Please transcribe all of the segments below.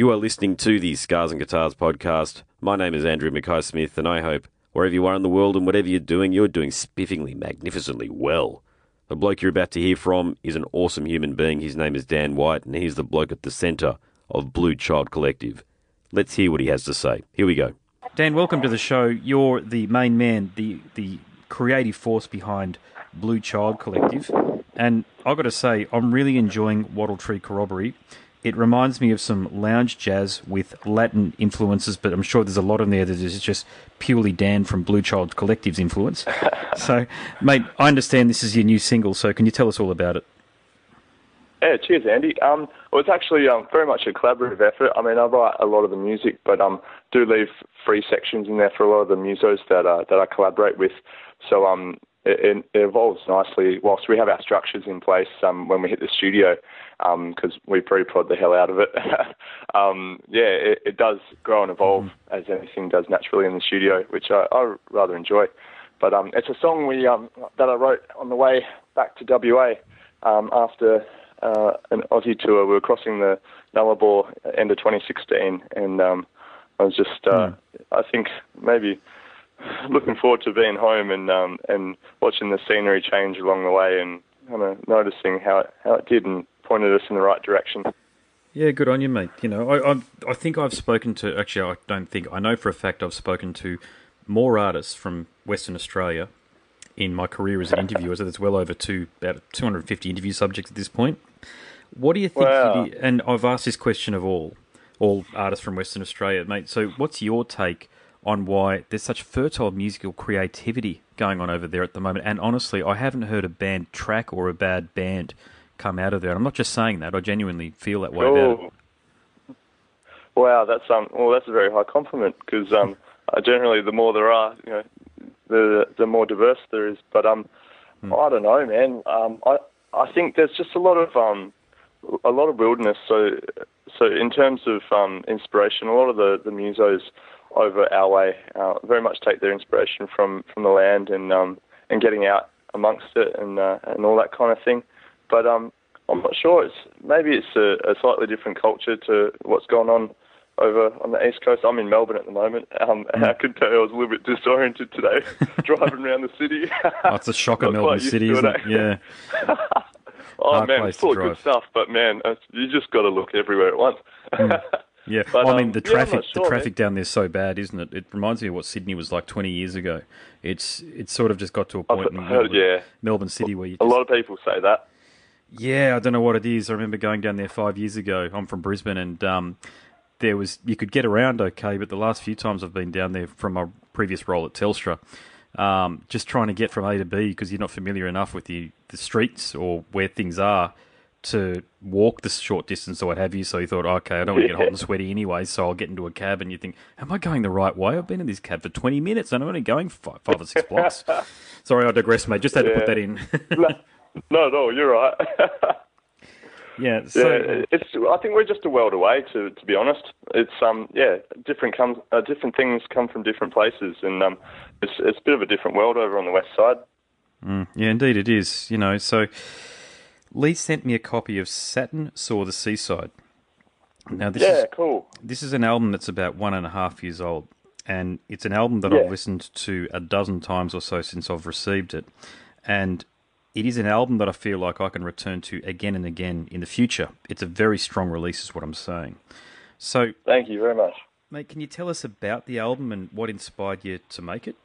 You are listening to the Scars and Guitars podcast. My name is Andrew Mackay Smith, and I hope wherever you are in the world and whatever you're doing, you're doing spiffingly, magnificently well. The bloke you're about to hear from is an awesome human being. His name is Dan White, and he's the bloke at the centre of Blue Child Collective. Let's hear what he has to say. Here we go. Dan, welcome to the show. You're the main man, the the creative force behind Blue Child Collective, and I've got to say, I'm really enjoying Wattle Tree Corroboree. It reminds me of some lounge jazz with Latin influences, but I'm sure there's a lot in there that is just purely Dan from Blue Child Collective's influence. so, mate, I understand this is your new single, so can you tell us all about it? Yeah, cheers, Andy. Um, well, it's actually um, very much a collaborative effort. I mean, I write a lot of the music, but um, do leave free sections in there for a lot of the musos that uh, that I collaborate with. So um, it, it, evolves nicely whilst we have our structures in place um, when we hit the studio because um, we pre-prod the hell out of it. um, yeah, it, it, does grow and evolve mm-hmm. as anything does naturally in the studio, which I, I rather enjoy. But um, it's a song we um, that I wrote on the way back to WA um, after uh, an Aussie tour. We were crossing the Nullarbor end of 2016, and um, I was just, uh, mm. I think maybe looking forward to being home and um, and watching the scenery change along the way and kind of noticing how it, how it did and pointed us in the right direction. Yeah, good on you, mate. You know, I I, I think I've spoken to actually I don't think I know for a fact I've spoken to more artists from Western Australia in my career as an interviewer. so there's well over two about 250 interview subjects at this point. What do you think? Wow. and I've asked this question of all all artists from Western Australia, mate. So what's your take? on why there's such fertile musical creativity going on over there at the moment. And honestly, I haven't heard a bad track or a bad band come out of there. And I'm not just saying that; I genuinely feel that way oh. about it. Wow, that's um, well, that's a very high compliment because um, generally the more there are, you know, the the more diverse there is. But um, hmm. I don't know, man. Um, I I think there's just a lot of um, a lot of wilderness. So so in terms of um, inspiration, a lot of the the musos over our way. Uh, very much take their inspiration from, from the land and um, and getting out amongst it and uh, and all that kind of thing. But um, I'm not sure. It's maybe it's a, a, slightly different culture to what's going on over on the east coast. I'm in Melbourne at the moment. Um, mm. I could tell you I was a little bit disoriented today driving around the city. oh, it's a shocker, Melbourne City, isn't it? Yeah. oh Hard man, it's full of good stuff, but man, you just got to look everywhere at once. Mm. Yeah, but, well, I mean um, the traffic yeah, sure, the traffic man. down there is so bad, isn't it? It reminds me of what Sydney was like 20 years ago. It's it's sort of just got to a point in Melbourne, yeah. Melbourne City where you just, a lot of people say that. Yeah, I don't know what it is. I remember going down there five years ago. I'm from Brisbane, and um, there was you could get around okay, but the last few times I've been down there from my previous role at Telstra, um, just trying to get from A to B because you're not familiar enough with the the streets or where things are to walk this short distance or what have you. So you thought, okay, I don't want to get hot and sweaty anyway, so I'll get into a cab. And you think, am I going the right way? I've been in this cab for 20 minutes and I'm only going five, five or six blocks. Sorry, I digress, mate. Just had yeah. to put that in. no, no, you're right. yeah, so, yeah, it's. I think we're just a world away. To to be honest, it's um yeah different comes uh, different things come from different places, and um it's it's a bit of a different world over on the west side. Mm, yeah, indeed it is. You know, so Lee sent me a copy of Sat and Saw the Seaside. Now, this yeah, is, cool. This is an album that's about one and a half years old, and it's an album that yeah. I've listened to a dozen times or so since I've received it, and it is an album that I feel like I can return to again and again in the future. It's a very strong release, is what I'm saying. So, thank you very much, mate. Can you tell us about the album and what inspired you to make it?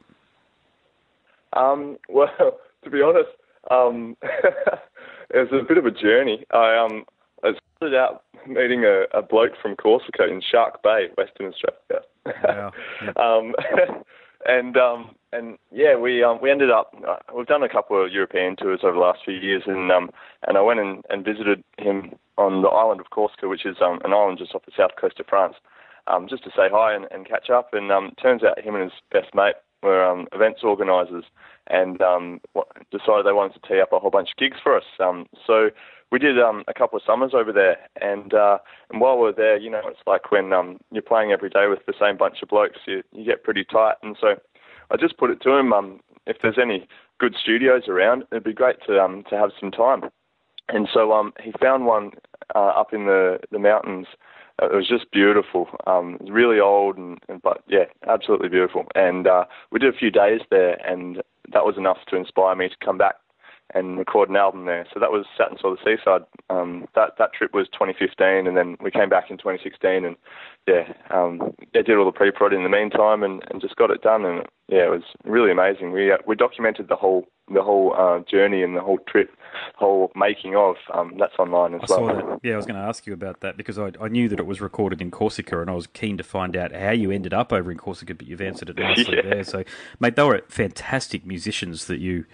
Um, well, to be honest, um, it was a bit of a journey. I um I started out meeting a, a bloke from Corsica in Shark Bay, Western Australia. Wow. Yeah. um, and um, and yeah, we um, we ended up uh, we've done a couple of European tours over the last few years, and um, and I went and, and visited him on the island of Corsica, which is um, an island just off the south coast of France, um, just to say hi and, and catch up. And um, turns out him and his best mate were um, events organisers, and um, decided they wanted to tee up a whole bunch of gigs for us. Um, so we did um, a couple of summers over there, and uh, and while we we're there, you know, it's like when um, you're playing every day with the same bunch of blokes, you you get pretty tight. And so I just put it to him, um, if there's any good studios around, it'd be great to um, to have some time. And so um, he found one uh, up in the the mountains it was just beautiful. Um, really old, and, and but yeah, absolutely beautiful. And uh, we did a few days there, and that was enough to inspire me to come back and record an album there. So that was Sat and Saw the Seaside. Um, that that trip was 2015, and then we came back in 2016, and yeah, um, yeah, did all the pre-prod in the meantime, and, and just got it done, and yeah, it was really amazing. We uh, we documented the whole the whole uh, journey and the whole trip, whole making of. Um, that's online as I well. Yeah, I was going to ask you about that because I, I knew that it was recorded in Corsica, and I was keen to find out how you ended up over in Corsica. But you've answered it nicely Yeah. there. So, mate, they were fantastic musicians that you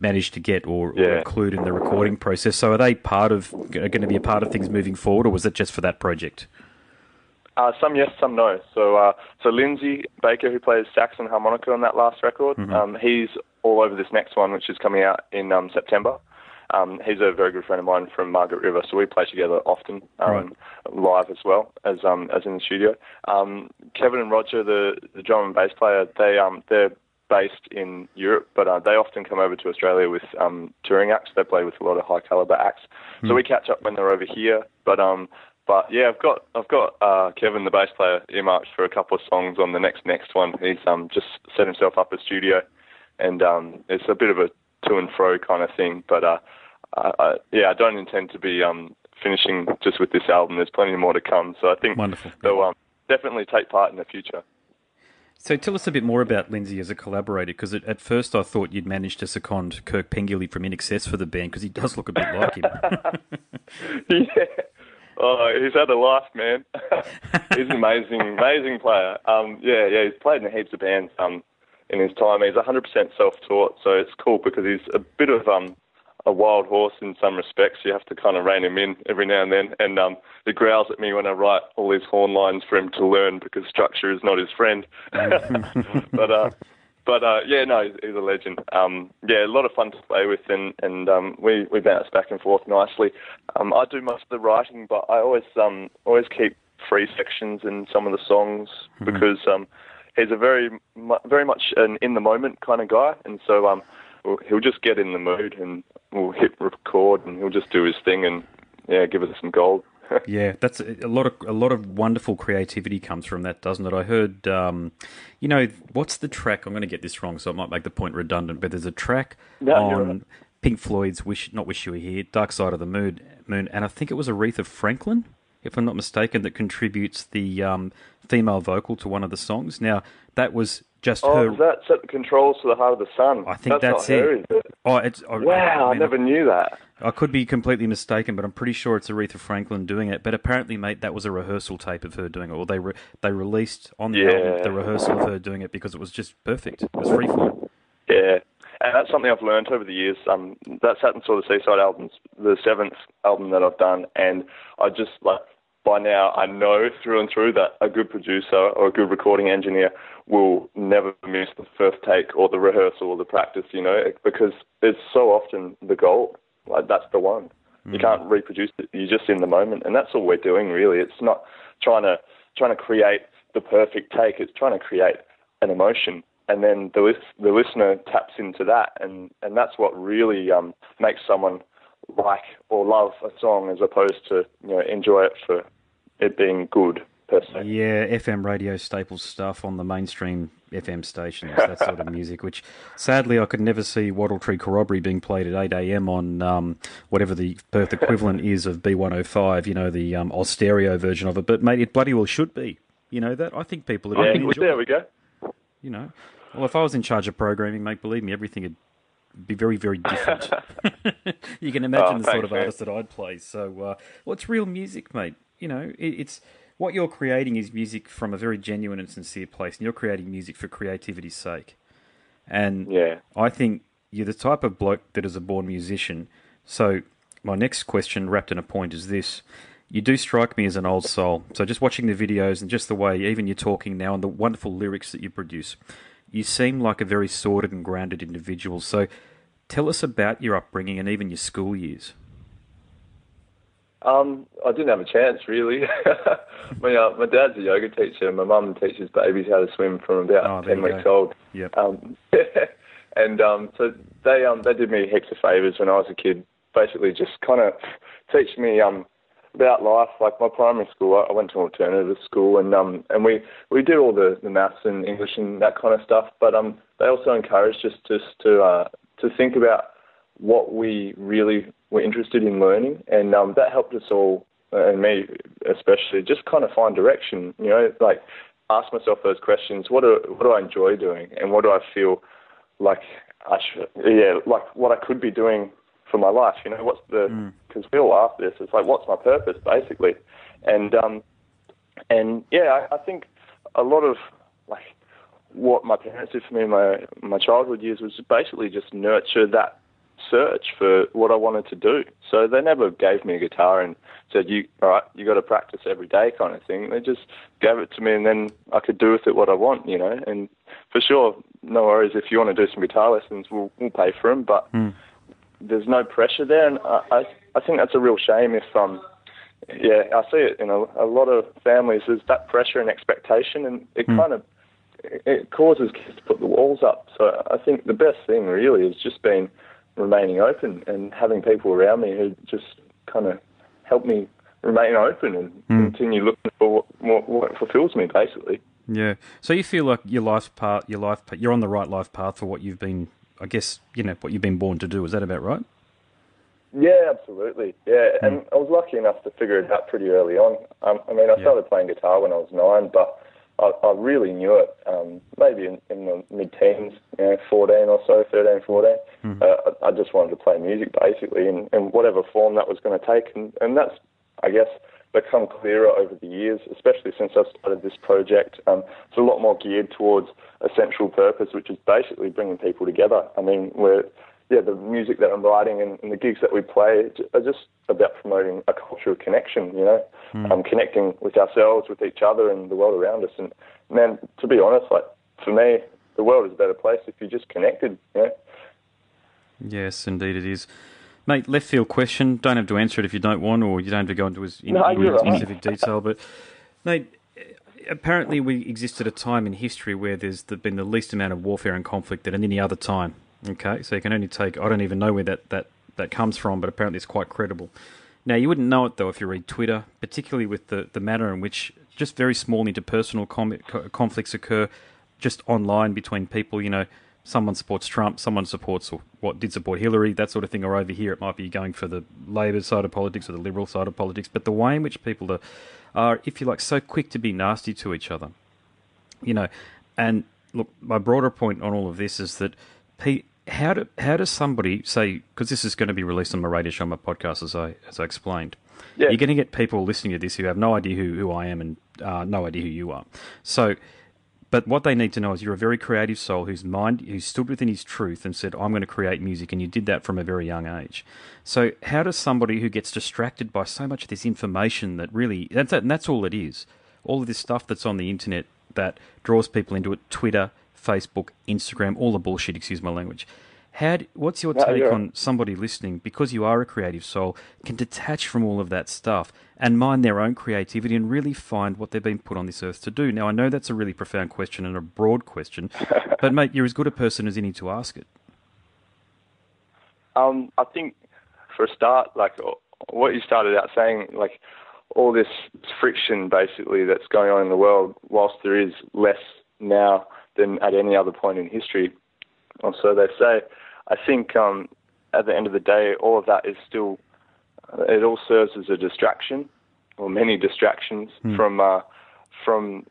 managed to get or, or include in the recording process. So, are they part of going to be a part of things moving forward, or was it just for that project? Uh, some yes, some no. So, uh, so Lindsay Baker, who plays sax and harmonica on that last record, um, he's all over this next one, which is coming out in um, September. Um, he's a very good friend of mine from Margaret River, so we play together often, um, live as well as um, as in the studio. Um, Kevin and Roger, the, the drum and bass player, they um, they're based in Europe, but uh, they often come over to Australia with um, touring acts. They play with a lot of high caliber acts, so we catch up when they're over here. But um, but yeah, I've got I've got uh, Kevin, the bass player, earmarked for a couple of songs on the next next one. He's um just set himself up a studio, and um it's a bit of a to and fro kind of thing. But uh, I, I, yeah, I don't intend to be um finishing just with this album. There's plenty more to come. So I think Wonderful. they'll um, definitely take part in the future. So, tell us a bit more about Lindsay as a collaborator, because at first I thought you'd managed to second Kirk Pengilly from INXS for the band, because he does look a bit like him. yeah. Oh, he's had a life, man. he's an amazing, amazing player. Um, yeah, yeah, he's played in heaps of bands um, in his time. He's 100% self-taught, so it's cool because he's a bit of um, a wild horse in some respects. You have to kind of rein him in every now and then. And um, he growls at me when I write all these horn lines for him to learn because structure is not his friend. but uh, but uh, yeah, no, he's, he's a legend. Um, yeah, a lot of fun to play with, and and um, we we bounce back and forth nicely. Um, I do most of the writing, but I always um always keep free sections in some of the songs because um he's a very very much an in the moment kind of guy, and so um he'll just get in the mood and we'll hit record and he'll just do his thing and yeah, give us some gold. Yeah, that's a a lot of a lot of wonderful creativity comes from that, doesn't it? I heard, um, you know, what's the track? I'm going to get this wrong, so it might make the point redundant. But there's a track No, on right. Pink Floyd's "Wish," not "Wish You Were Here," "Dark Side of the Moon," Moon, and I think it was Aretha Franklin, if I'm not mistaken, that contributes the um, female vocal to one of the songs. Now that was just Oh, her. set the controls to the heart of the sun? I think that's, that's, not her, it. is it? Oh, it's I- Wow, I, mean, never knew that. I could be completely mistaken, but I'm pretty sure it's Aretha Franklin doing it. But apparently, mate, that was a rehearsal tape of her doing it, or they re- they released on the Yeah. album the rehearsal of her doing it because it was just perfect. It was freeform. Yeah, and that's something I've learned over the years. Um, that Sat and Saw the Seaside album's the seventh album that I've done, and I just like by now I know through and through that a good producer or a good recording engineer will never miss the first take or the rehearsal or the practice. You know, because it's so often the goal. Like that's the one. You can't reproduce it. You're just in the moment, and that's all we're doing really. It's not trying to trying to create the perfect take. It's trying to create an emotion, and then the the listener taps into that, and and that's what really um, makes someone like or love a song as opposed to you know enjoy it for it being good per se. Yeah, FM radio staples stuff on the mainstream FM stations, that sort of music, which sadly I could never see Wattle Tree Corroboree being played at 8 a.m. on um, whatever the Perth equivalent is of B105, you know, the um, Austereo version of it. But, mate, it bloody well should be. You know that? I think people would Yeah, really enjoy there we go. You know, well, if I was in charge of programming, mate, believe me, everything would be very, very different. you can imagine Oh, the sort of man. artist that I'd play. So, uh, well, real music, mate. You know, it, it's what you're creating is music from a very genuine and sincere place, and you're creating music for creativity's sake. And Yeah. I think you're the type of bloke that is a born musician. So, my next question, wrapped in a point, is this. You do strike me as an old soul. So, just watching the videos and just the way even you're talking now and the wonderful lyrics that you produce, you seem like a very sorted and grounded individual. So, tell us about your upbringing and even your school years. Um, I didn't have a chance really. my uh, my dad's a yoga teacher. My mum teaches babies how to swim from about Oh, ten weeks go. old. Yep. Um, and um, so they um they did me heaps of favours when I was a kid. Basically, just kind of teach me um about life. Like my primary school, I went to an alternative school, and um, and we we did all the the maths and English and that kind of stuff. But um, they also encouraged us just to uh, to think about what we really were interested in learning, and um, that helped us all, uh, and me especially, just kind of find direction. You know, like ask myself those questions: what do what do I enjoy doing, and what do I feel like I should, yeah, like what I could be doing for my life. You know, what's the because mm. we all ask this. It's like, what's my purpose, basically, and um, and yeah, I, I think a lot of like what my parents did for me in my my childhood years was basically just nurture that search for what I wanted to do. So they never gave me a guitar and said, "You all right? You got to practice every day," kind of thing. They just gave it to me, and then I could do with it what I want, you know. And for sure, no worries. If you want to do some guitar lessons, we'll we'll pay for them. But mm there's no pressure there, and I, I I think that's a real shame if um yeah I see it in a, a lot of families. There's that pressure and expectation, and it mm. kind of it causes kids to put the walls up. So I think the best thing really is just being remaining open and having people around me who just kind of help me remain open and mm. continue looking for what, what fulfills me, basically. Yeah. So you feel like your life path, your life, you're on the right life path for what you've been I guess you know what you've been born to do. Is that about right? Yeah, absolutely. Yeah, mm. and I was lucky enough to figure it out pretty early on. Um, I mean, I started yeah. playing guitar when I was nine, but I, I really knew it um, maybe in, in the mid-teens, you know, 14 or so, 13, 14. Mm. Uh, I, I just wanted to play music basically in, in whatever form that was going to take, and, and that's, I guess, become clearer over the years, especially since I've started this project. Um, it's a lot more geared towards a central purpose, which is basically bringing people together. I mean, we're yeah, the music that I'm writing and, and, the gigs that we play are just about promoting a culture of connection, you know, mm. um, connecting with ourselves, with each other, and the world around us. And man, to be honest, like for me, the world is a better place if you're just connected, you know. Yes, indeed, it is. Mate, left field question. Don't have to answer it if you don't want, or you don't have to go into his, in, no, into right. specific detail. But, mate, apparently we exist at a time in history where there's been the least amount of warfare and conflict than at any other time. Okay, so you can only take. I don't even know where that, that, that comes from, but apparently it's quite credible. Now, you wouldn't know it though if you read Twitter, particularly with the, the manner in which just very small interpersonal com- conflicts occur just online between people. You know, someone supports Trump, someone supports or what did support Hillary, that sort of thing. Or over here, it might be going for the Labor side of politics or the Liberal side of politics. But the way in which people are, are, if you like, so quick to be nasty to each other, you know. And look, my broader point on all of this is that how do how does somebody say because this is going to be released on my radio show, my podcast, as I as I explained. Yeah. You're going to get people listening to this who have no idea who, who I am and uh, no idea who you are. So but what they need to know is you're a very creative soul whose mind, who stood within his truth and said, I'm going to create music. And you did that from a very young age. So, how does somebody who gets distracted by so much of this information that really, that's, and that's all it is, all of this stuff that's on the internet that draws people into it, Twitter, Facebook, Instagram, all the bullshit, excuse my language. How, what's your take on somebody listening, because you are a creative soul, can detach from all of that stuff and mind their own creativity and really find what they've been put on this earth to do? Now, I know that's a really profound question and a broad question, but mate, you're as good a person as any to ask it. Um, I think for a start, like what you started out saying, like all this friction basically that's going on in the world, whilst there is less now than at any other point in history, or so they say. I think um, at the end of the day, all of that is still, it all serves as a distraction, or many distractions mm. from uh, from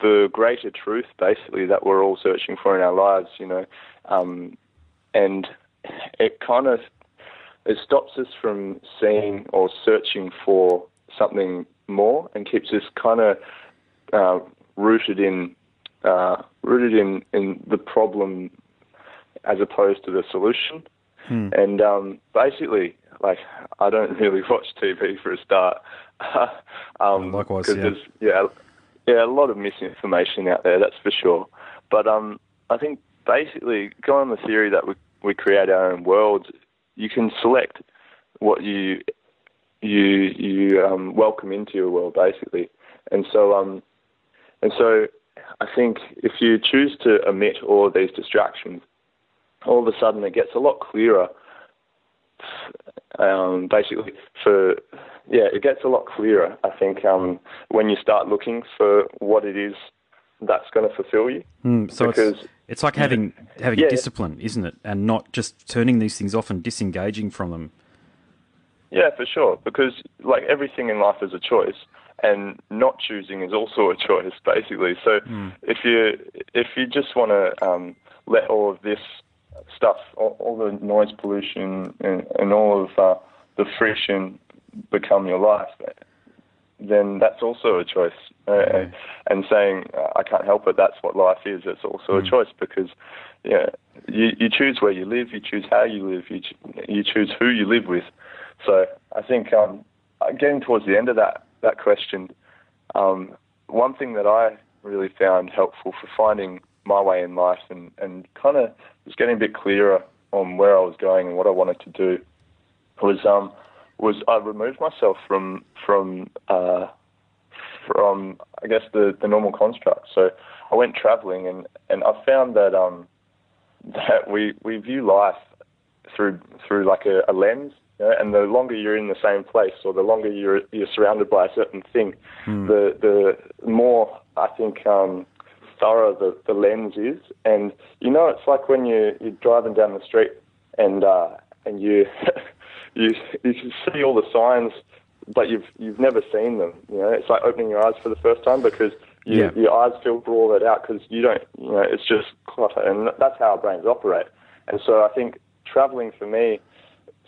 the greater truth, basically that we're all searching for in our lives. You know, um, and it kind of it stops us from seeing or searching for something more, and keeps us kind of uh, rooted in uh, rooted in in the problem as opposed to the solution. Hmm. And um, basically, like I don't really watch TV for a start. um, Likewise, yeah. There's, yeah, yeah, a lot of misinformation out there, that's for sure. But um, I think basically, going on the theory that we we create our own worlds, you can select what you you you um, welcome into your world, basically. And so um, and so I think if you choose to omit all of these distractions, all of a sudden it gets a lot clearer. Um, basically, for yeah, it gets a lot clearer. I think um, when you start looking for what it is that's going to fulfill you. Mm, so because, it's, it's like having having yeah, discipline, isn't it? And not just turning these things off and disengaging from them. Yeah, for sure. Because like everything in life is a choice, and not choosing is also a choice, basically. So mm. if you if you just want to um, let all of this stuff, all, all the noise pollution and, and all of uh, the friction become your life, then that's also a choice. Uh, and saying I can't help it, that's what life is. It's also mm. a choice because yeah, you you choose where you live, you choose how you live, you you choose who you live with. So I think um, getting towards the end of that that question, um, one thing that I really found helpful for finding my way in life and, and kind of was getting a bit clearer on where I was going and what I wanted to do was um, was I removed myself from from uh, from I guess the, the normal construct. So I went traveling and, and I found that um, that we, we view life through through like a, a lens, you know, and the longer you're in the same place or the longer you're you're surrounded by a certain thing, mm. the the more I think um, thorough the, the lens is. And you know, it's like when you you're driving down the street and uh, and you you you can see all the signs, but you've you've never seen them. You know, it's like opening your eyes for the first time because you, yeah. your eyes filter all that out because you don't. You know, it's just clutter, and that's how our brains operate. And so I think traveling for me,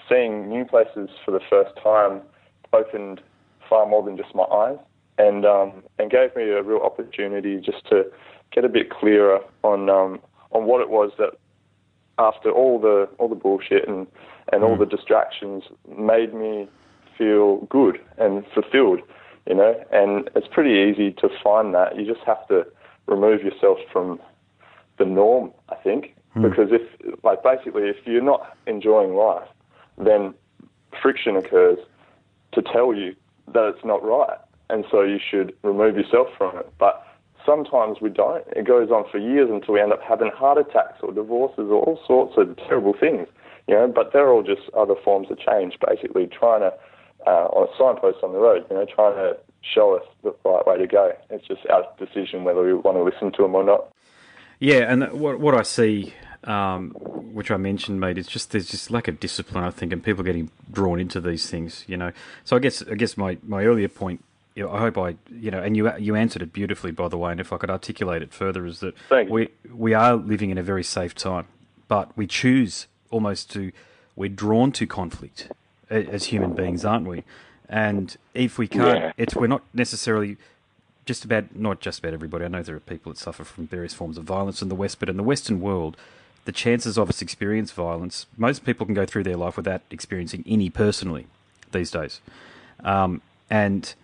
seeing new places for the first time, opened far more than just my eyes, and um, and gave me a real opportunity just to get a bit clearer on um, on what it was that after all the all the bullshit and and all mm. the distractions made me feel good and fulfilled, you know. And it's pretty easy to find that. You just have to remove yourself from the norm, I think, mm. because if like basically if you're not enjoying life, then friction occurs to tell you that it's not right, and so you should remove yourself from it. But sometimes we don't. It goes on for years until we end up having heart attacks or divorces or all sorts of terrible things you know, but they're all just other forms of change, basically trying to, uh, on a signpost on the road, you know, trying to show us the right way to go. It's just our decision whether we want to listen to them or not. Yeah, and what what I see, um, which I mentioned, mate, it's just there's just lack of discipline, I think, and people getting drawn into these things, you know. So I guess I guess my, my earlier point, you know, I hope I, you know, and you you answered it beautifully, by the way. And if I could articulate it further, is that we we are living in a very safe time, but we choose almost to we're drawn to conflict as human beings, aren't we? And if we can't, yeah. it's we're not necessarily just about not just about everybody. I know there are people that suffer from various forms of violence in the West, but in the Western world, the chances of us experience violence, most people can go through their life without experiencing any personally these days. Um, and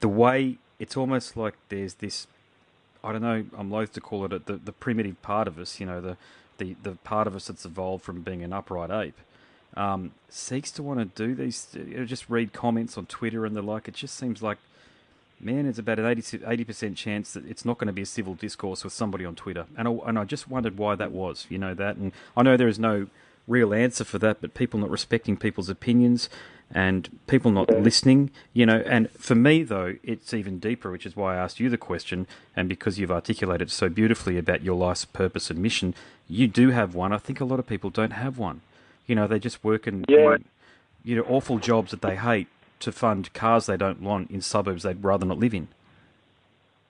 the way it's almost like there's this, I don't know, I'm loath to call it the, the primitive part of us, you know, the the, the part of us that's evolved from being an upright ape, um, seeks to want to do these, you know, just read comments on Twitter and the like. It just seems like, man, it's about an 80, percent chance that it's not going to be a civil discourse with somebody on Twitter. And I, and I just wondered why that was, you know, that. And I know there is no real answer for that, but people not respecting people's opinions and people not listening, you know. And for me, though, it's even deeper, which is why I asked you the question. And because you've articulated so beautifully about your life's purpose and mission, you do have one. I think a lot of people don't have one. You know, they just work in, yeah. in you know awful jobs that they hate to fund cars they don't want in suburbs they'd rather not live in.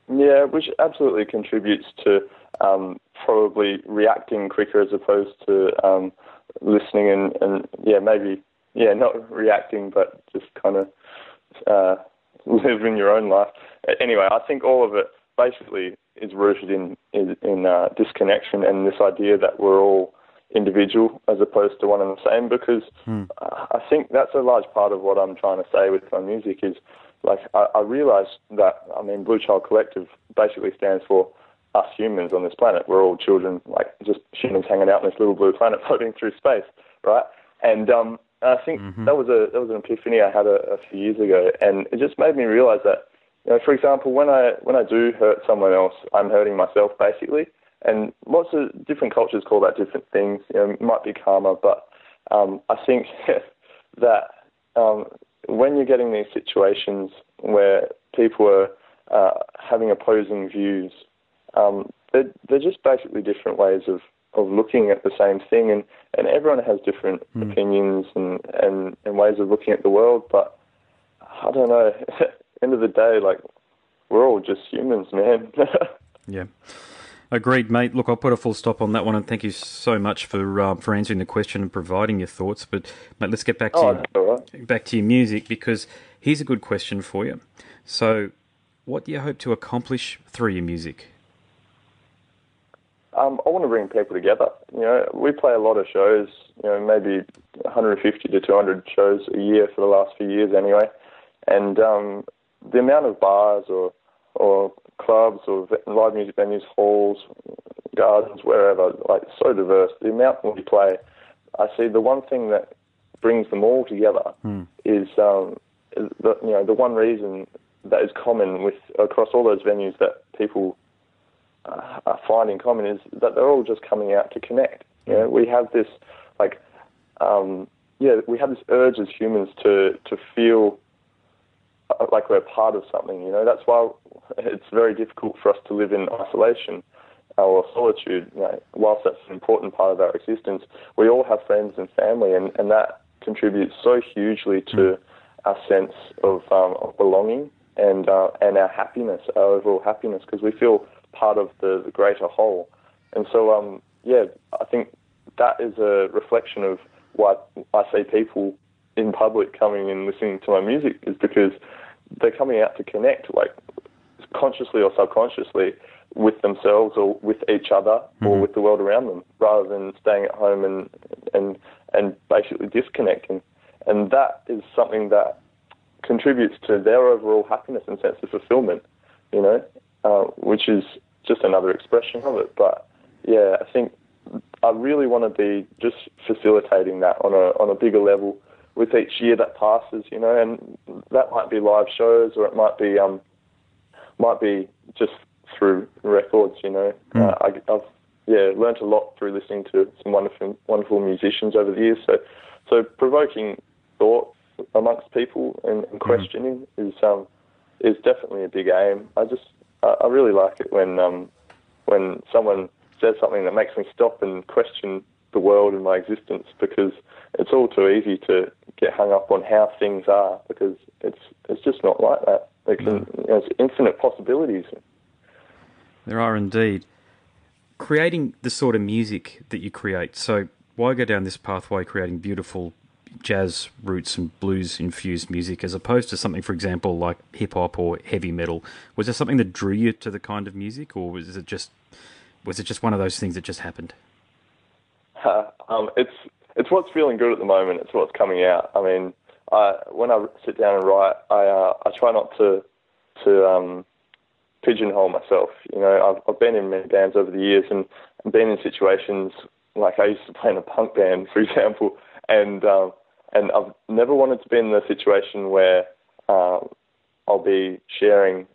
Yeah, which absolutely contributes to um, probably reacting quicker as opposed to um, listening and, and yeah maybe yeah, not reacting, but just kind of uh, living your own life. Anyway, I think all of it basically is rooted in in, in uh, disconnection and this idea that we're all individual as opposed to one and the same. Because hmm. I think that's a large part of what I'm trying to say with my music is like I, I realize that I mean Blue Child Collective basically stands for us humans on this planet. We're all children, like just humans hanging out on this little blue planet floating through space, right? And um, I think mm-hmm. that was a that was an epiphany I had a, a few years ago, and it just made me realize that, you know, for example, when I when I do hurt someone else, I'm hurting myself basically. And lots of different cultures call that different things. You know, it might be karma, but um, I think that um, when you're getting these situations where people are uh, having opposing views, um, they're, they're just basically different ways of, of looking at the same thing, and, and everyone has different mm. opinions and, and, and ways of looking at the world. But I don't know. End of the day, like we're all just humans, man. yeah. Agreed, mate. Look, I'll put a full stop on that one, and thank you so much for um, for answering the question and providing your thoughts. But mate, let's get back to oh, your, right. back to your music because here's a good question for you. So, what do you hope to accomplish through your music? Um, I want to bring people together. You know, we play a lot of shows. You know, maybe 150 to 200 shows a year for the last few years, anyway. And um, the amount of bars or or clubs or live music venues, halls, gardens, wherever, like so diverse. The amount we play, I see the one thing that brings them all together hmm. is, um, the you know the one reason that is common with across all those venues that people uh, find in common is that they're all just coming out to connect. You know, we have this like um, yeah, we have this urge as humans to to feel like we're part of something. You know, that's why it's very difficult for us to live in isolation or solitude. You know, whilst that's an important part of our existence, we all have friends and family, and, and that contributes so hugely to mm. our sense of, um, of belonging and uh, and our happiness, our overall happiness, because we feel part of the, the greater whole. And so, um, yeah, I think that is a reflection of why I see people in public coming and listening to my music is because they're coming out to connect, like consciously or subconsciously, with themselves or with each other mm-hmm. or with the world around them, rather than staying at home and and and basically disconnecting. And that is something that contributes to their overall happiness and sense of fulfillment, you know, uh, which is just another expression of it. But yeah, I think I really want to be just facilitating that on a on a bigger level with each year that passes, you know, and that might be live shows or it might be um might be just through records, you know. Mm. Uh, I, have yeah learned a lot through listening to some wonderful wonderful musicians over the years. So so provoking thought amongst people and, and hmm. questioning mm. is um is definitely a big aim. I just I, I really like it when um when someone says something that makes me stop and question the world and my existence because it's all too easy to get hung up on how things are because it's it's just not like that. It can, no. you know, there's infinite possibilities. There are indeed. Creating the sort of music that you create. So why go down this pathway creating beautiful jazz roots and blues infused music as opposed to something, for example, like hip hop or heavy metal? Was there something that drew you to the kind of music, or was it just was it just one of those things that just happened? Uh, um, it's it's what's feeling good at the moment. It's what's coming out. I mean, I, when I sit down and write, I uh, I try not to to um, pigeonhole myself. You know, I've, I've been in many bands over the years and, and been in situations like I used to play in a punk band, for example, and um, and I've never wanted to be in the situation where um, I'll be sharing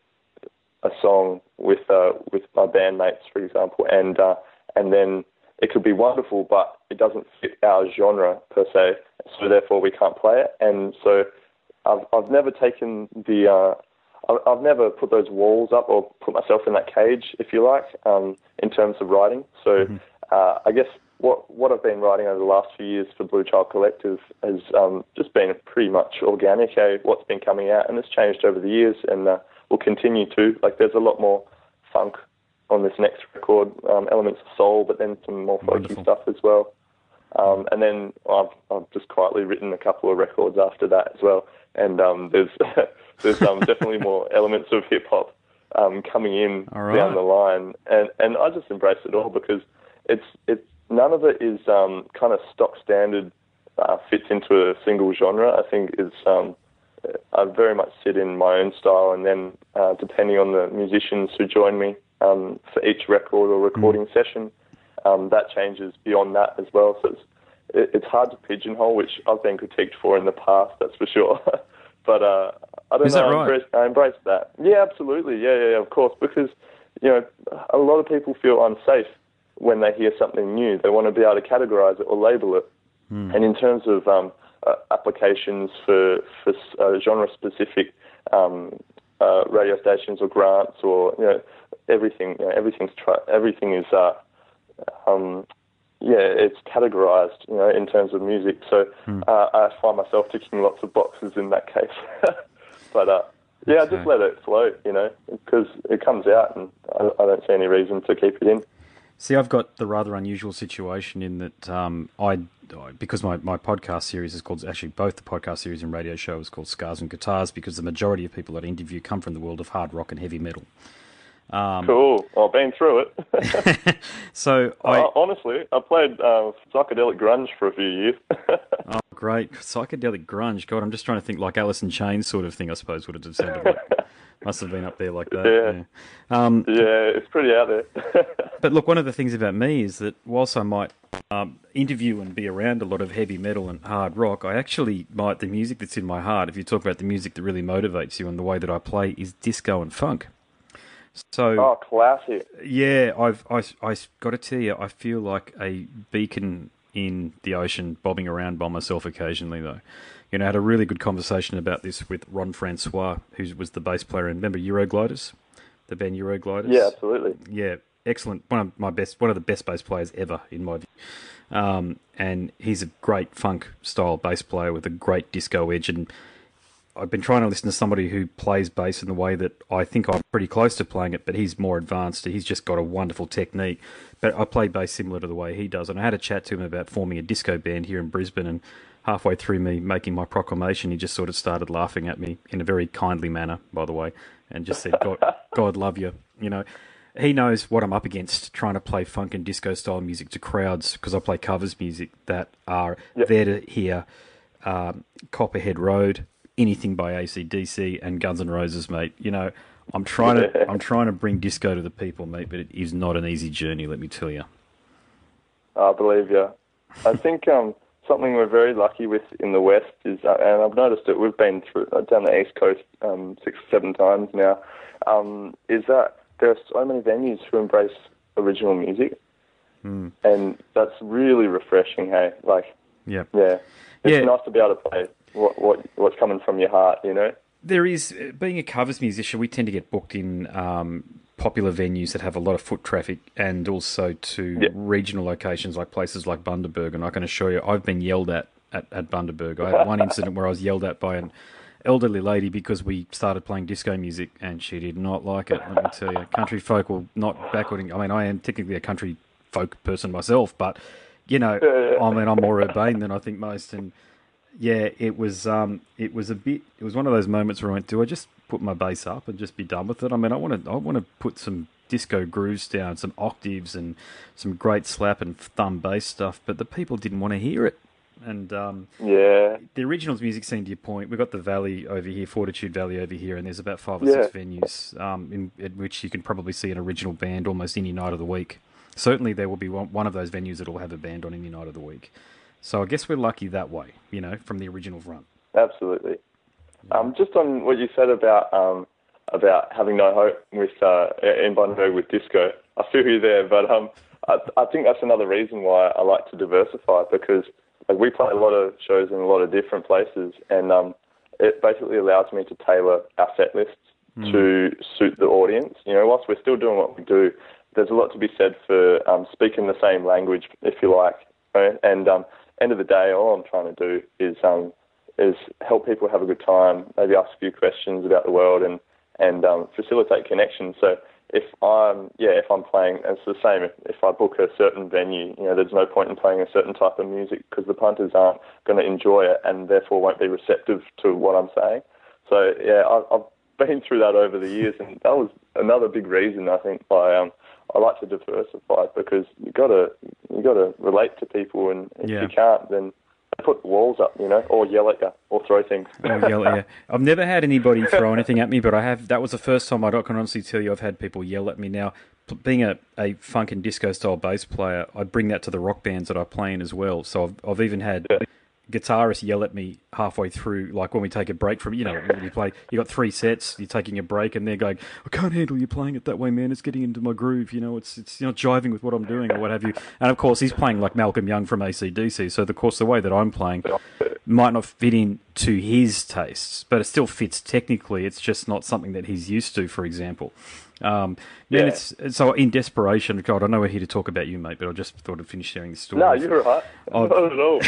a song with uh, with my bandmates, for example, and uh, and then it could be wonderful, but it doesn't fit our genre per se, so therefore we can't play it. And so I've I've never taken the uh, I've never put those walls up or put myself in that cage, if you like, um, in terms of writing. So mm-hmm. uh, I guess what what I've been writing over the last few years for Blue Child Collective has um, just been pretty much organic. Eh, what's been coming out, and it's changed over the years, and uh, will continue to. Like there's a lot more funk on this next record, um, elements of soul, but then some more folky stuff as well. Um, and then I've, I've just quietly written a couple of records after that as well. And um, there's there's um, definitely more elements of hip hop um, coming in right. down the line, and and I just embrace it all because it's it's none of it is um, kind of stock standard uh, fits into a single genre. I think is um, I very much sit in my own style, and then uh, depending on the musicians who join me, um, for each record or recording mm. session. Um, that changes beyond that as well. So it's, it, it's hard to pigeonhole, which I've been critiqued for in the past, that's for sure. but uh, I don't Is know. Right? I, embrace, I embrace that. Yeah, absolutely. Yeah, yeah, yeah, of course. Because you know, a lot of people feel unsafe when they hear something new. They want to be able to categorize it or label it. Mm. And in terms of um, uh, applications for for uh, genre specific um, uh, radio stations or grants or you know everything. You know, everything's tri- everything is uh, um, yeah, it's categorized, you know, in terms of music. So Hmm. uh, I find myself ticking lots of boxes in that case. but uh, yeah, I Okay. just let it float, you know, because it comes out, and I, I don't see any reason to keep it in. See, I've got the rather unusual situation in that um, I, because my, my podcast series is called, actually both the podcast series and radio show is called Scars and Guitars, because the majority of people that I interview come from the world of hard rock and heavy metal. Um, Cool. I've been through it. So I, Uh, honestly, I played uh, psychedelic grunge for a few years. oh, great psychedelic grunge. God, I'm just trying to think like Alice in Chains sort of thing. I suppose would have sounded like. Must have been up there like that. Yeah. yeah. Um, yeah, it's pretty out there. But look, one of the things about me is that whilst I might um, interview and be around a lot of heavy metal and hard rock, I actually might, the music that's in my heart, if you talk about the music that really motivates you and the way that I play, is disco and funk. So, oh, classic. yeah, I've I, I got to tell you, I feel like a beacon in the ocean, bobbing around by myself occasionally. Though, you know, I had a really good conversation about this with Ron Francois, who was the bass player in remember Eurogliders, the band Eurogliders. Yeah, absolutely. Yeah, excellent. One of my best, one of the best bass players ever, in my view. Um, and he's a great funk style bass player with a great disco edge. And I've been trying to listen to somebody who plays bass in the way that I think I'm pretty close to playing it, but he's more advanced. He's just got a wonderful technique. But I play bass similar to the way he does. And I had a chat to him about forming a disco band here in Brisbane. And halfway through me making my proclamation, he just sort of started laughing at me in a very kindly manner, by the way, and just said, God, God love you. You know, he knows what I'm up against trying to play funk and disco style music to crowds because I play covers music that are Yep. there to hear um, Copperhead Road, anything by ACDC and Guns N' Roses, mate. You know, I'm trying to I'm trying to bring disco to the people, mate, but it is not an easy journey, let me tell you. I believe you. I think um, something we're very lucky with in the West is, uh, and I've noticed it. We've been through uh, down the East Coast um, six, seven times now. Um, is that there are so many venues who embrace original music, and that's really refreshing. Hey, like, Yeah. yeah, it's Yeah. nice to be able to play what, what what's coming from your heart. You know. There is, being a covers musician, we tend to get booked in um, popular venues that have a lot of foot traffic and also to Yeah. regional locations like places like Bundaberg. And I can assure you, I've been yelled at at, at Bundaberg. I had one incident where I was yelled at by an elderly lady because we started playing disco music and she did not like it. Let me tell you, country folk will not backwarding. I mean, I am technically a country folk person myself, but you know, I mean, I'm more urbane than I think most, and yeah, it was um, it was a bit. It was one of those moments where I went, "Do I just put my bass up and just be done with it?" I mean, I want to I want to put some disco grooves down, some octaves, and some great slap and thumb bass stuff, but the people didn't want to hear it. And um, Yeah. the originals music scene, to your point, we've got the Valley over here, Fortitude Valley over here, and there's about five or six venues um, in, in which you can probably see an original band almost any night of the week. Certainly, there will be one, one of those venues that will have a band on any night of the week. So I guess we're lucky that way, you know, from the original front. Absolutely. Um, just on what you said about um, about having no hope with uh, in Bundaberg with disco, I feel you there. But um, I, I think that's another reason why I like to diversify because like, we play a lot of shows in a lot of different places, and um, it basically allows me to tailor our set lists to suit the audience. You know, whilst we're still doing what we do, there's a lot to be said for um, speaking the same language, if you like. Right? And um, end of the day, all I'm trying to do is um, is help people have a good time, maybe ask a few questions about the world, and and um, facilitate connections. So if I'm yeah, if I'm playing, it's the same. If, if I book a certain venue, you know, there's no point in playing a certain type of music because the punters aren't going to enjoy it and therefore won't be receptive to what I'm saying. So yeah, I, I've been through that over the years, and that was another big reason I think why um, I like to diversify because you've gotta you gotta relate to people, and if Yeah. you can't, then put walls up, you know, or yell at you, or throw things. Oh, yell at you. I've never had anybody throw anything at me, but I have. That was the first time I can honestly tell you I've had people yell at me. Now, being a, a funk and disco style bass player, I bring that to the rock bands that I play in as well. So I've, I've even had Yeah. Guitarists yell at me halfway through, like when we take a break from, you know, you play, you got three sets, you're taking a break, and they're going, I can't handle you playing it that way, man. It's getting into my groove, you know, it's, it's not jiving with what I'm doing or what have you. And of course, he's playing like Malcolm Young from ACDC. So, of course, the way that I'm playing, might not fit in to his tastes, but it still fits technically. It's just not something that he's used to, for example. Um, yeah. It's, so in desperation, God, I know we're here to talk about you, mate, but I just thought I'd finish sharing the story. No, you're right. I've, not at all.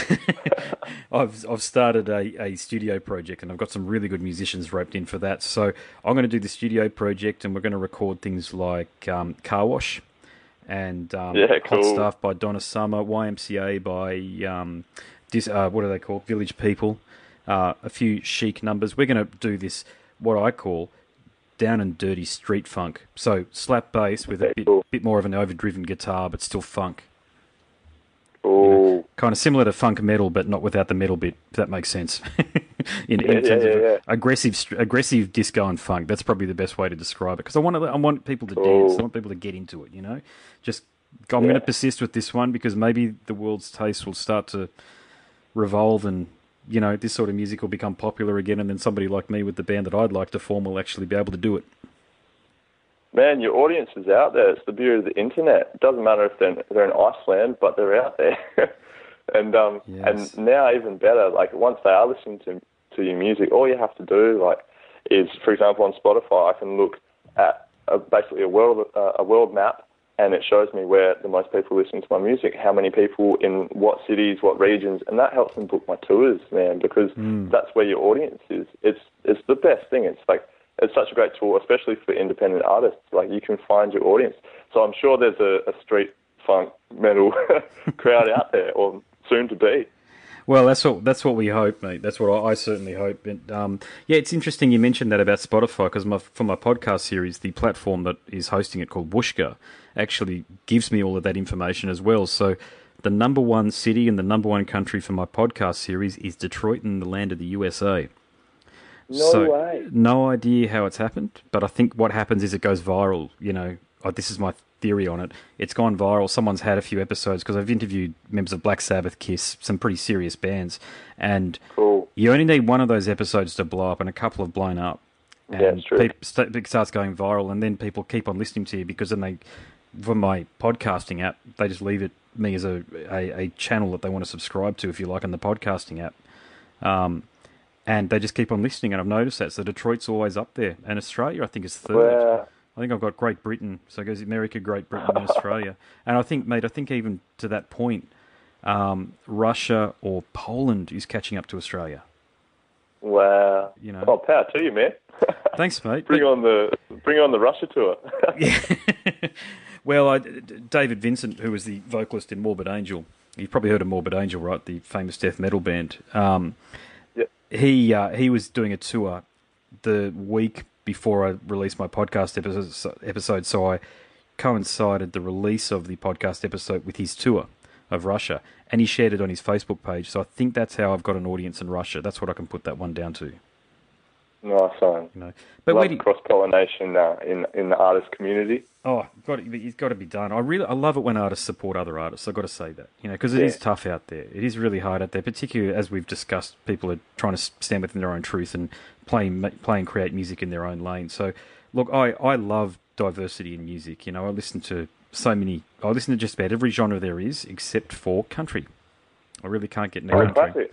I've I've started a, a studio project, and I've got some really good musicians roped in for that. So I'm going to do the studio project, and we're going to record things like um, Car Wash and um, yeah, cool. Hot Stuff by Donna Summer, YMCA by um, uh, what are they called? Village People. Uh, a few chic numbers. We're going to do this, what I call down and dirty street funk. So slap bass with a bit, cool. bit more of an overdriven guitar, but still funk. Oh, you know, kind of similar to funk metal, but not without the metal bit. If that makes sense. in, yeah, in terms yeah, yeah, of aggressive, aggressive disco and funk. That's probably the best way to describe it. Because I want to, I want people to cool. dance. I want people to get into it. You know, just I'm going to persist with this one because maybe the world's taste will start to revolve and you know, this sort of music will become popular again, and then somebody like me with the band that I'd like to form will actually be able to do it. Man, your audience is out there. It's the beauty of the internet. It doesn't matter if they're they're in Iceland, but they're out there. and um, yes. and now even better, like once they are listening to to your music, all you have to do, like, is for example on Spotify, I can look at a, basically a world uh, a world map and it shows me where the most people listen to my music, how many people in what cities, what regions, and that helps them book my tours, man, because mm. that's where your audience is. It's it's the best thing. It's like it's such a great tool, especially for independent artists. Like you can find your audience. So I'm sure there's a, a street funk metal crowd out there, or soon to be. Well, that's what that's what we hope, mate. That's what I, I certainly hope. And, um, yeah, it's interesting you mentioned that about Spotify because for my podcast series, the platform that is hosting it called Whooshkaa actually gives me all of that information as well. So the number one city and the number one country for my podcast series is Detroit in the land of the USA. No so, way. No idea how it's happened, but I think what happens is it goes viral. You know, oh, this is my theory on it. It's gone viral. Someone's had a few episodes because I've interviewed members of Black Sabbath, Kiss, some pretty serious bands, and cool. you only need one of those episodes to blow up, and a couple have blown up. And yeah, true. it starts going viral, and then people keep on listening to you because then they, for my podcasting app, they just leave it me as a, a, a channel that they want to subscribe to, if you like, on the podcasting app. Um, and they just keep on listening, and I've noticed that. So Detroit's always up there, and Australia, I think, is third. Well, I think I've got Great Britain, so it goes America, Great Britain, and Australia. And I think, mate, I think even to that point, um, Russia or Poland is catching up to Australia. Wow! You know, oh, power to you, man. Thanks, mate. bring but, on the bring on the Russia tour. yeah. well, I, David Vincent, who was the vocalist in Morbid Angel, you've probably heard of Morbid Angel, right? The famous death metal band. Um, yep. He uh, he was doing a tour the week before I released my podcast episode, so I coincided the release of the podcast episode with his tour of Russia, and he shared it on his Facebook page. So I think that's how I've got an audience in Russia. That's what I can put that one down to. Nice one. You know, but Love you... cross pollination uh, in in the artist community. Oh, got it, it's got to be done. I really I love it when artists support other artists. I've got to say that you know because it yeah. is tough out there. It is really hard out there, particularly as we've discussed. People are trying to stand within their own truth and play play and create music in their own lane. So, look, I I love diversity in music. You know, I listen to so many. I listen to just about every genre there is, except for country. I really can't get into country.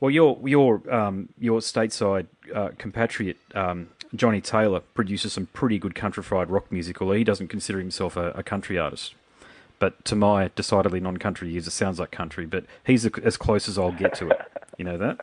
Well, your your um, your stateside uh, compatriot um, Johnny Taylor produces some pretty good countrified rock music, although he doesn't consider himself a, a country artist. But to my decidedly non-country ears, it sounds like country. But he's a, as close as I'll get to it. You know that?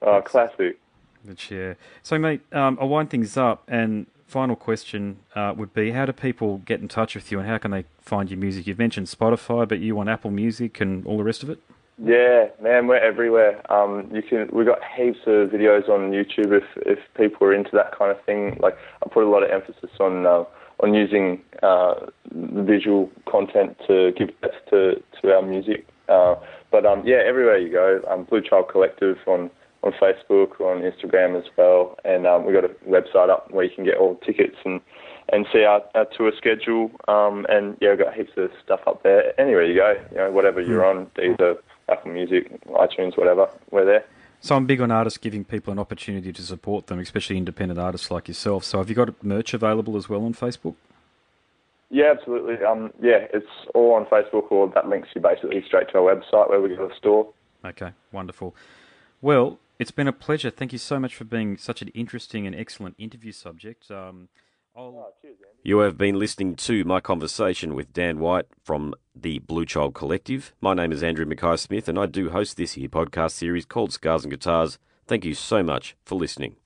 Oh, classic. But yeah. So, mate, um, I'll wind things up. And final question uh, would be: How do people get in touch with you, and how can they find your music? You've mentioned Spotify, but you on Apple Music and all the rest of it. Yeah, man, we're everywhere. Um, you can we've got heaps of videos on YouTube if if people are into that kind of thing. Like I put a lot of emphasis on uh, on using uh, visual content to give depth to to our music. Uh, but um, yeah, everywhere you go, um, Blue Child Collective on on Facebook, on Instagram as well, and um, we've got a website up where you can get all the tickets and and see our, our tour schedule. Um, and yeah, we've got heaps of stuff up there. Anywhere you go, you know, whatever you're hmm. on, either Apple Music, iTunes, whatever, we're there. So I'm big on artists giving people an opportunity to support them, especially independent artists like yourself. So have you got merch available as well on Facebook? Yeah, absolutely. Um, yeah, it's all on Facebook, or that links you basically straight to our website where we've got a store. Okay, wonderful. Well, it's been a pleasure. Thank you so much for being such an interesting and excellent interview subject. Um, I'll... Oh, you have been listening to my conversation with Dan White from the Blue Child Collective. My name is Andrew Mackay Smith, and I do host this here podcast series called Scars and Guitars. Thank you so much for listening.